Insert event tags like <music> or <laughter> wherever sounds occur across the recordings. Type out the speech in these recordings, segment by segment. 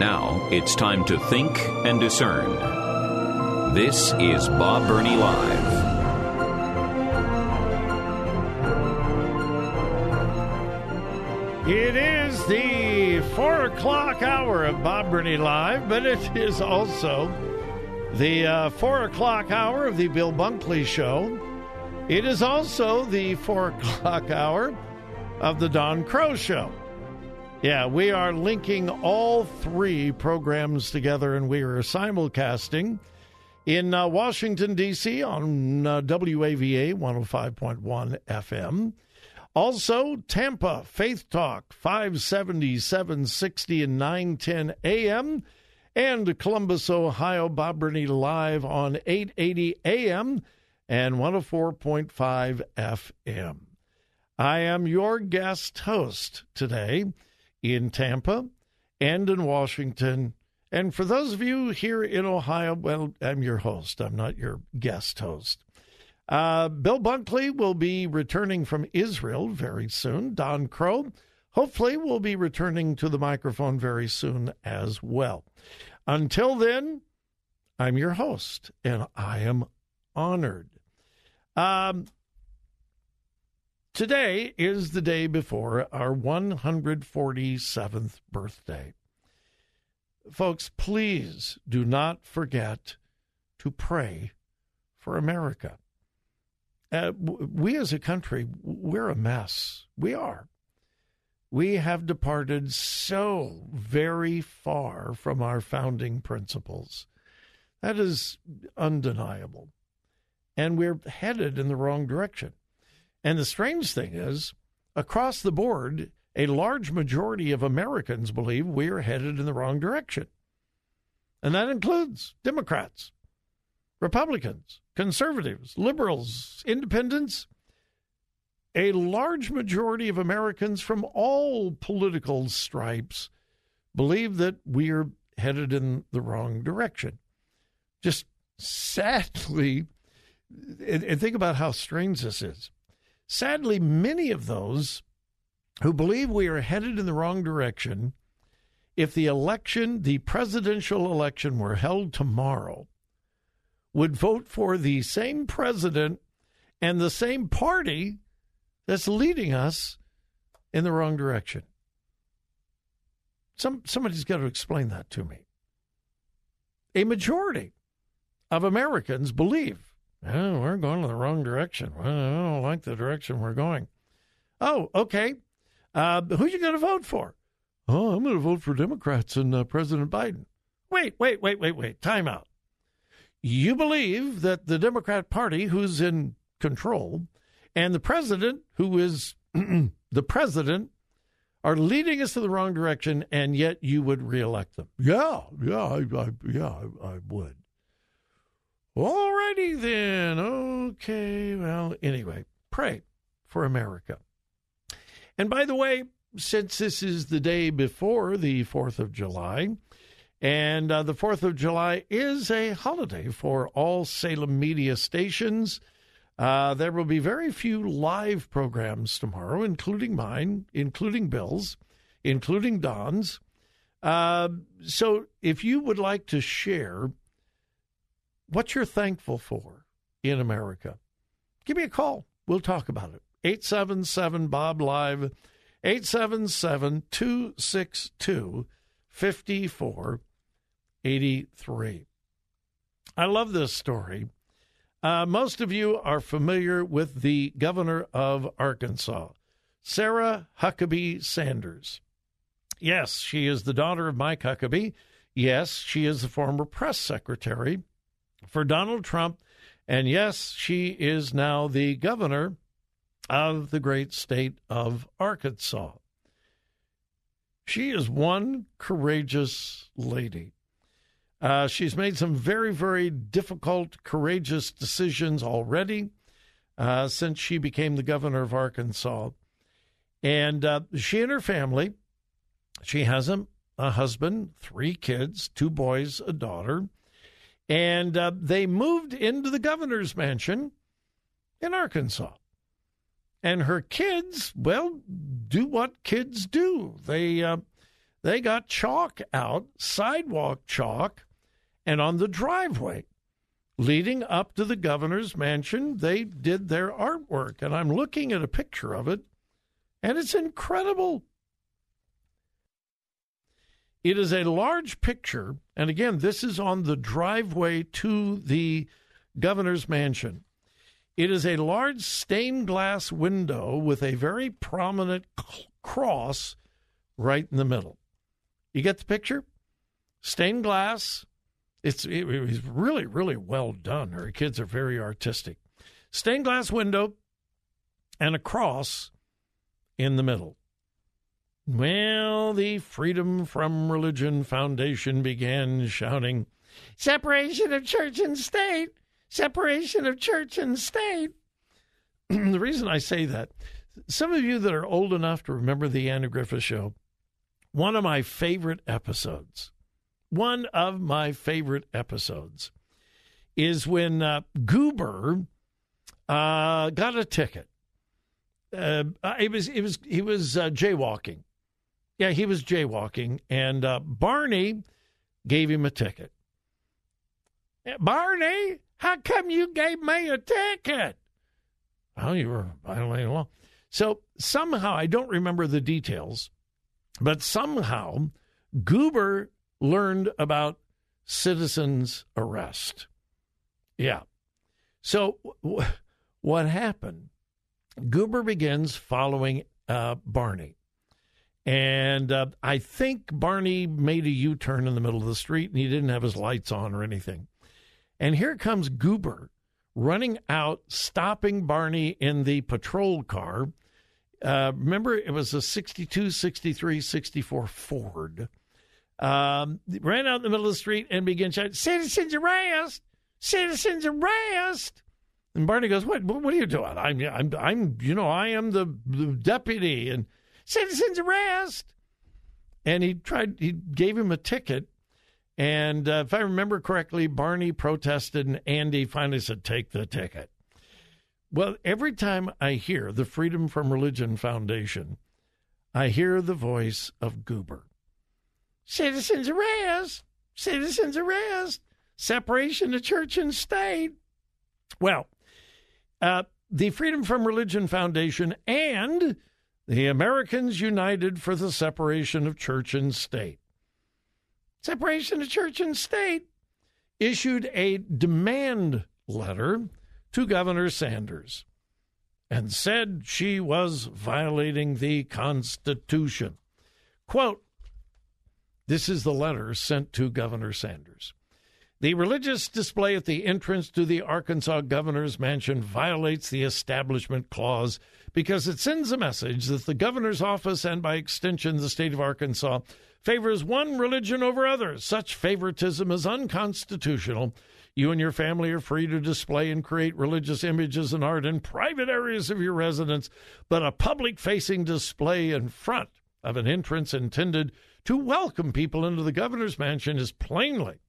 Now it's time to think and discern. This is Bob Burney Live. It is the four o'clock hour of Bob Burney Live, but it is also the uh, four o'clock hour of the Bill Bunkley Show. It is also the four o'clock hour of the Don Crow Show. Yeah, we are linking all three programs together and we are simulcasting in uh, Washington, D.C. on uh, WAVA 105.1 FM. Also, Tampa, Faith Talk, 570, 760, and 910 AM. And Columbus, Ohio, Bob Burney live on 880 AM and 104.5 FM. I am your guest host today in Tampa and in Washington. And for those of you here in Ohio, well, I'm your host. I'm not your guest host. Uh, Bill Bunkley will be returning from Israel very soon. Don Crow, hopefully, will be returning to the microphone very soon as well. Until then, I'm your host, and I am honored. Um, today is the day before our 147th birthday. Folks, please do not forget to pray for America. Uh, we as a country, we're a mess. We are. We have departed so very far from our founding principles. That is undeniable. And we're headed in the wrong direction. And the strange thing is, across the board, a large majority of Americans believe we are headed in the wrong direction. And that includes Democrats, Republicans, conservatives, liberals, independents. A large majority of Americans from all political stripes believe that we are headed in the wrong direction. Just sadly, and think about how strange this is. Sadly, many of those who believe we are headed in the wrong direction, if the election, the presidential election, were held tomorrow, would vote for the same president and the same party that's leading us in the wrong direction. Some somebody's got to explain that to me. A majority of Americans believe oh, we're going in the wrong direction. Well, I don't like the direction we're going. Oh, okay. Uh, who you going to vote for? Oh, I'm going to vote for Democrats and uh, President Biden. Wait, wait, wait, wait, wait. Time out you believe that the Democrat Party, who's in control, and the president, who is <clears throat> the president, are leading us to the wrong direction, and yet you would reelect them. Yeah, yeah, I, I yeah, I, I would. Alrighty then. Okay. Well, anyway, pray for America. And by the way, since this is the day before the 4th of July, and uh, the 4th of July is a holiday for all Salem media stations. Uh, there will be very few live programs tomorrow, including mine, including Bill's, including Don's. Uh, so if you would like to share what you're thankful for in America, give me a call. We'll talk about it. 877 Bob Live, 877 262 54 83. I love this story. Uh, most of you are familiar with the governor of Arkansas, Sarah Huckabee Sanders. Yes, she is the daughter of Mike Huckabee. Yes, she is the former press secretary for Donald Trump. And yes, she is now the governor of the great state of Arkansas. She is one courageous lady. Uh, she's made some very, very difficult, courageous decisions already uh, since she became the governor of Arkansas. And uh, she and her family, she has a, a, husband, three kids, two boys, a daughter, and uh, they moved into the governor's mansion in Arkansas. And her kids, well, do what kids do. They uh, they got chalk out, sidewalk chalk, and on the driveway leading up to the governor's mansion, they did their artwork. And I'm looking at a picture of it, and it's incredible. It is a large picture, and again, this is on the driveway to the governor's mansion. It is a large stained glass window with a very prominent cross right in the middle. You get the picture? Stained glass. It's it, was really really well done. Her kids are very artistic. Stained glass window and a cross in the middle. Well, the Freedom from Religion Foundation began shouting, Separation of church and state! separation of church and state. <clears throat> the reason I say that, some of you that are old enough to remember the Andy Griffith Show, one of my favorite episodes, one of my favorite episodes is when uh, Goober uh, got a ticket. Uh, it was it was he was uh, jaywalking. Yeah, he was jaywalking, and uh, Barney gave him a ticket. Barney, how come you gave me a ticket? Well, you were violating the law. So somehow, I don't remember the details, but somehow Goober learned about citizens' arrest. Yeah. So w- what happened? Goober begins following uh, Barney. And uh, I think Barney made a U turn in the middle of the street and he didn't have his lights on or anything. And here comes Goober running out, stopping Barney in the patrol car. Uh, remember, it was a 62, 63, 64 Ford. Um, ran out in the middle of the street and began shouting, Citizens arrest! Citizens arrest! And Barney goes, "What? What are you doing? I'm, I'm, I'm. You know, I am the, the deputy, and citizens arrest." And he tried. He gave him a ticket, and uh, if I remember correctly, Barney protested, and Andy finally said, Take the ticket. Well, every time I hear the Freedom from Religion Foundation, I hear the voice of Goober. Citizens arrest! Citizens arrest! Separation of church and state. Well, uh, the Freedom from Religion Foundation and the Americans United for the Separation of Church and State separation of church and state, issued a demand letter to Governor Sanders and said she was violating the Constitution. Quote, this is the letter sent to Governor Sanders. The religious display at the entrance to the Arkansas governor's mansion violates the Establishment Clause because it sends a message that the governor's office and, by extension, the state of Arkansas favors one religion over others. Such favoritism is unconstitutional. You and your family are free to display and create religious images and art in private areas of your residence, but a public facing display in front of an entrance intended to welcome people into the governor's mansion is plainly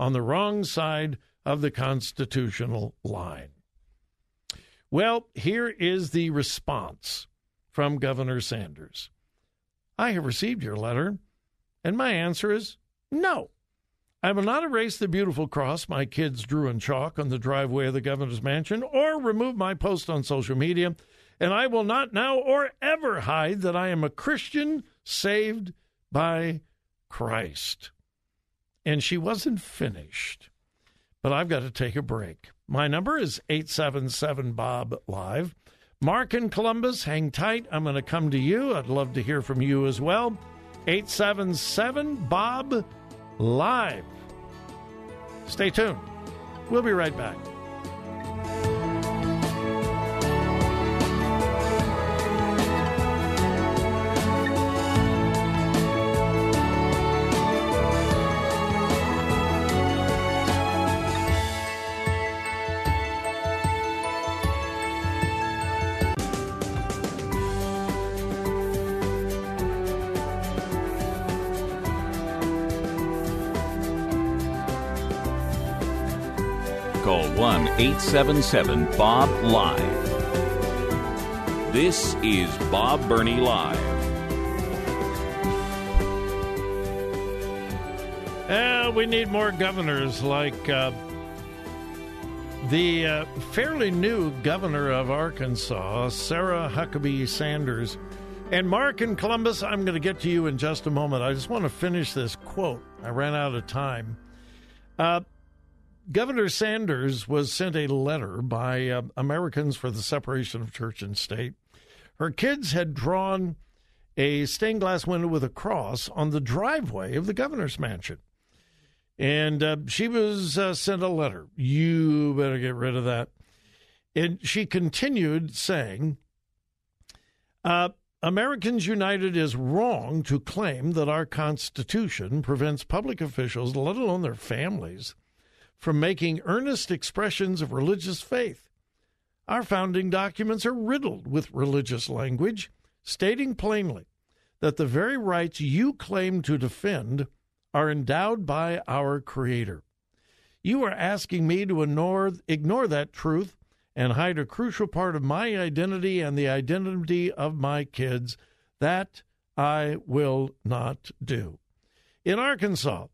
on the wrong side of the constitutional line. Well, here is the response from Governor Sanders. I have received your letter and my answer is no. I will not erase the beautiful cross my kids drew in chalk on the driveway of the governor's mansion or remove my post on social media. And I will not now or ever hide that I am a Christian saved by Christ. And she wasn't finished, but I've got to take a break. My number is 877 Bob Live. Mark in Columbus, hang tight. I'm going to come to you. I'd love to hear from you as well. 877 Bob Live. Stay tuned. We'll be right back. 1 877 Bob Live. This is Bob Burney Live. Uh, we need more governors like uh, the uh, fairly new governor of Arkansas, Sarah Huckabee Sanders. And Mark in Columbus, I'm going to get to you in just a moment. I just want to finish this quote. I ran out of time. Uh, Governor Sanders was sent a letter by uh, Americans for the Separation of Church and State. Her kids had drawn a stained glass window with a cross on the driveway of the governor's mansion. And uh, she was uh, sent a letter. You better get rid of that. And she continued saying, uh, Americans United is wrong to claim that our Constitution prevents public officials, let alone their families, from making earnest expressions of religious faith. Our founding documents are riddled with religious language, stating plainly that the very rights you claim to defend are endowed by our Creator. You are asking me to ignore, ignore that truth and hide a crucial part of my identity and the identity of my kids. That I will not do. In Arkansas,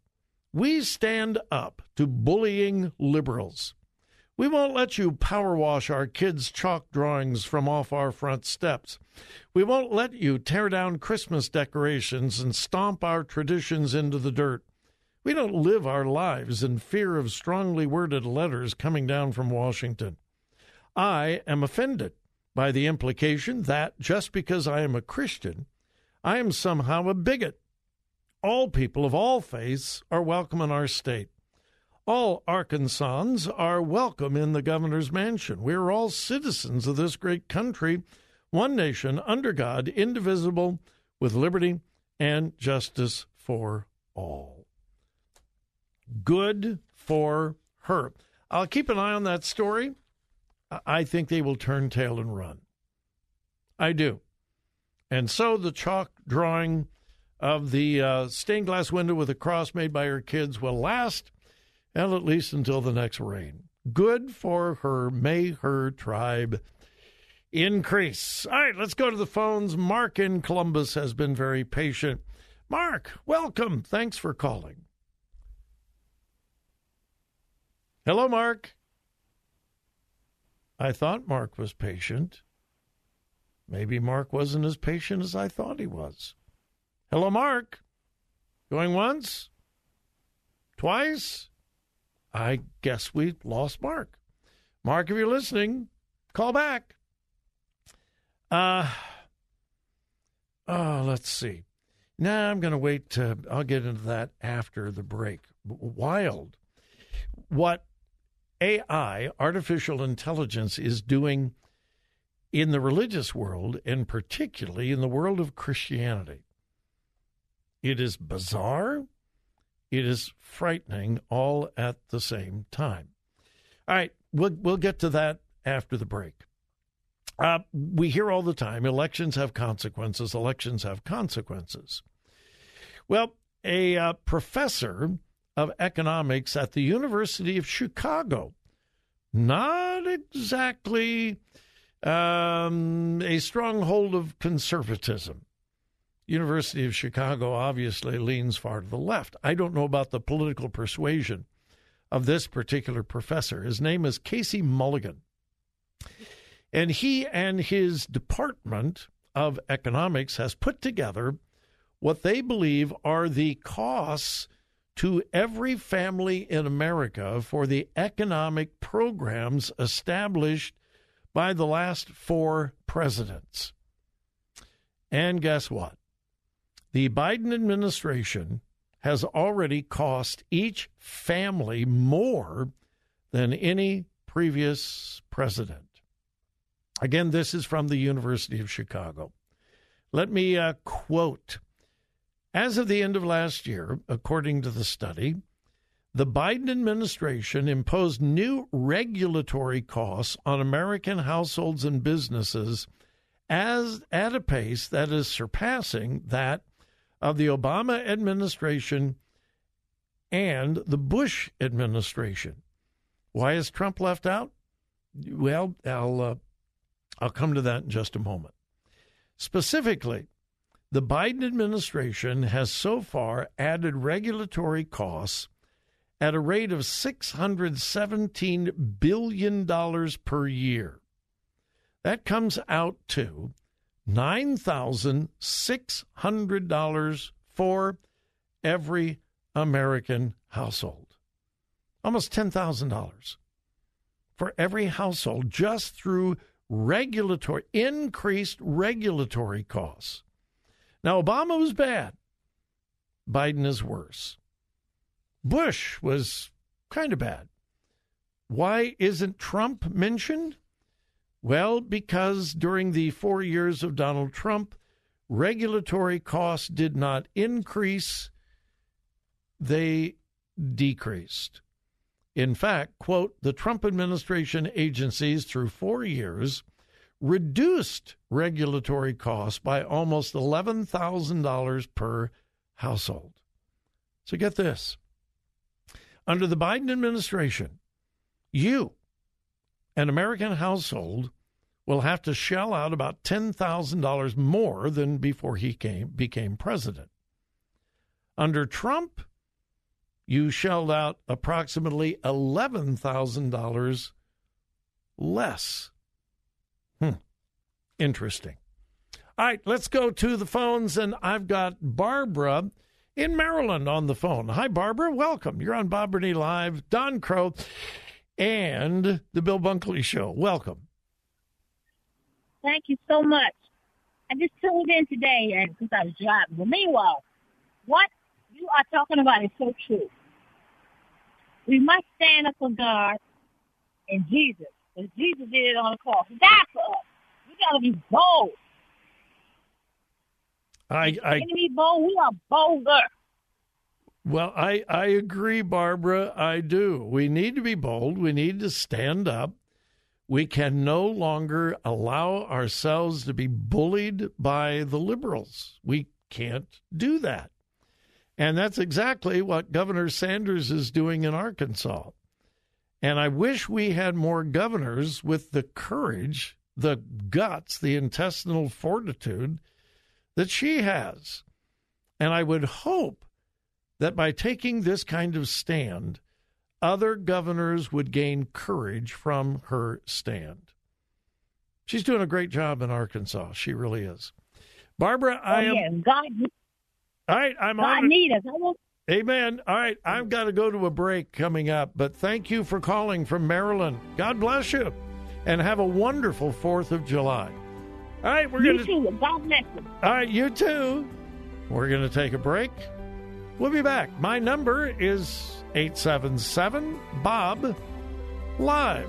we stand up to bullying liberals. We won't let you power wash our kids' chalk drawings from off our front steps. We won't let you tear down Christmas decorations and stomp our traditions into the dirt. We don't live our lives in fear of strongly worded letters coming down from Washington. I am offended by the implication that just because I am a Christian, I am somehow a bigot. All people of all faiths are welcome in our state. All Arkansans are welcome in the governor's mansion. We are all citizens of this great country, one nation under God, indivisible, with liberty and justice for all. Good for her. I'll keep an eye on that story. I think they will turn tail and run. I do. And so the chalk drawing of the uh, stained glass window with a cross made by her kids will last and at least until the next rain. Good for her. May her tribe increase. All right, let's go to the phones. Mark in Columbus has been very patient. Mark, welcome. Thanks for calling. Hello, Mark. I thought Mark was patient. Maybe Mark wasn't as patient as I thought he was. Hello, Mark. Going once? Twice? I guess we lost Mark. Mark, if you're listening, call back. Uh, oh, let's see. Now I'm going to wait. To, I'll get into that after the break. Wild. What AI, artificial intelligence, is doing in the religious world, and particularly in the world of Christianity. It is bizarre. It is frightening all at the same time. All right, we'll, we'll get to that after the break. Uh, we hear all the time elections have consequences, elections have consequences. Well, a uh, professor of economics at the University of Chicago, not exactly um, a stronghold of conservatism, University of Chicago obviously leans far to the left. I don't know about the political persuasion of this particular professor. His name is Casey Mulligan. And he and his department of economics has put together what they believe are the costs to every family in America for the economic programs established by the last four presidents. And guess what? The Biden administration has already cost each family more than any previous president. Again, this is from the University of Chicago. Let me uh, quote As of the end of last year, according to the study, the Biden administration imposed new regulatory costs on American households and businesses as at a pace that is surpassing that of the Obama administration and the Bush administration. Why is Trump left out? Well, I'll uh, I'll come to that in just a moment. Specifically, the Biden administration has so far added regulatory costs at a rate of $617 billion per year. That comes out to $9,600 for every American household. Almost $10,000 for every household just through regulatory, increased regulatory costs. Now, Obama was bad. Biden is worse. Bush was kind of bad. Why isn't Trump mentioned? Well, because during the four years of Donald Trump, regulatory costs did not increase, they decreased. In fact, quote, the Trump administration agencies through four years reduced regulatory costs by almost $11,000 per household. So get this under the Biden administration, you, an American household, will have to shell out about $10,000 more than before he came, became president. Under Trump, you shelled out approximately $11,000 less. Hmm. Interesting. All right, let's go to the phones, and I've got Barbara in Maryland on the phone. Hi, Barbara. Welcome. You're on Bob Burney Live, Don Crow, and the Bill Bunkley Show. Welcome. Thank you so much. I just tuned in today and because I was driving. But meanwhile, what you are talking about is so true. We must stand up for God and Jesus. As Jesus did it on the cross. He died for us. We gotta be bold. I, I enemy bold, we are bolder. Well, I, I agree, Barbara. I do. We need to be bold. We need to stand up. We can no longer allow ourselves to be bullied by the liberals. We can't do that. And that's exactly what Governor Sanders is doing in Arkansas. And I wish we had more governors with the courage, the guts, the intestinal fortitude that she has. And I would hope that by taking this kind of stand, other governors would gain courage from her stand. She's doing a great job in Arkansas. She really is. Barbara, oh, I oh, am. Yeah. God, all right, I'm God on. need us. I Amen. All right, I've got to go to a break coming up, but thank you for calling from Maryland. God bless you, and have a wonderful Fourth of July. All right, we're going to. God bless you. All right, you too. We're going to take a break. We'll be back. My number is 877 Bob Live.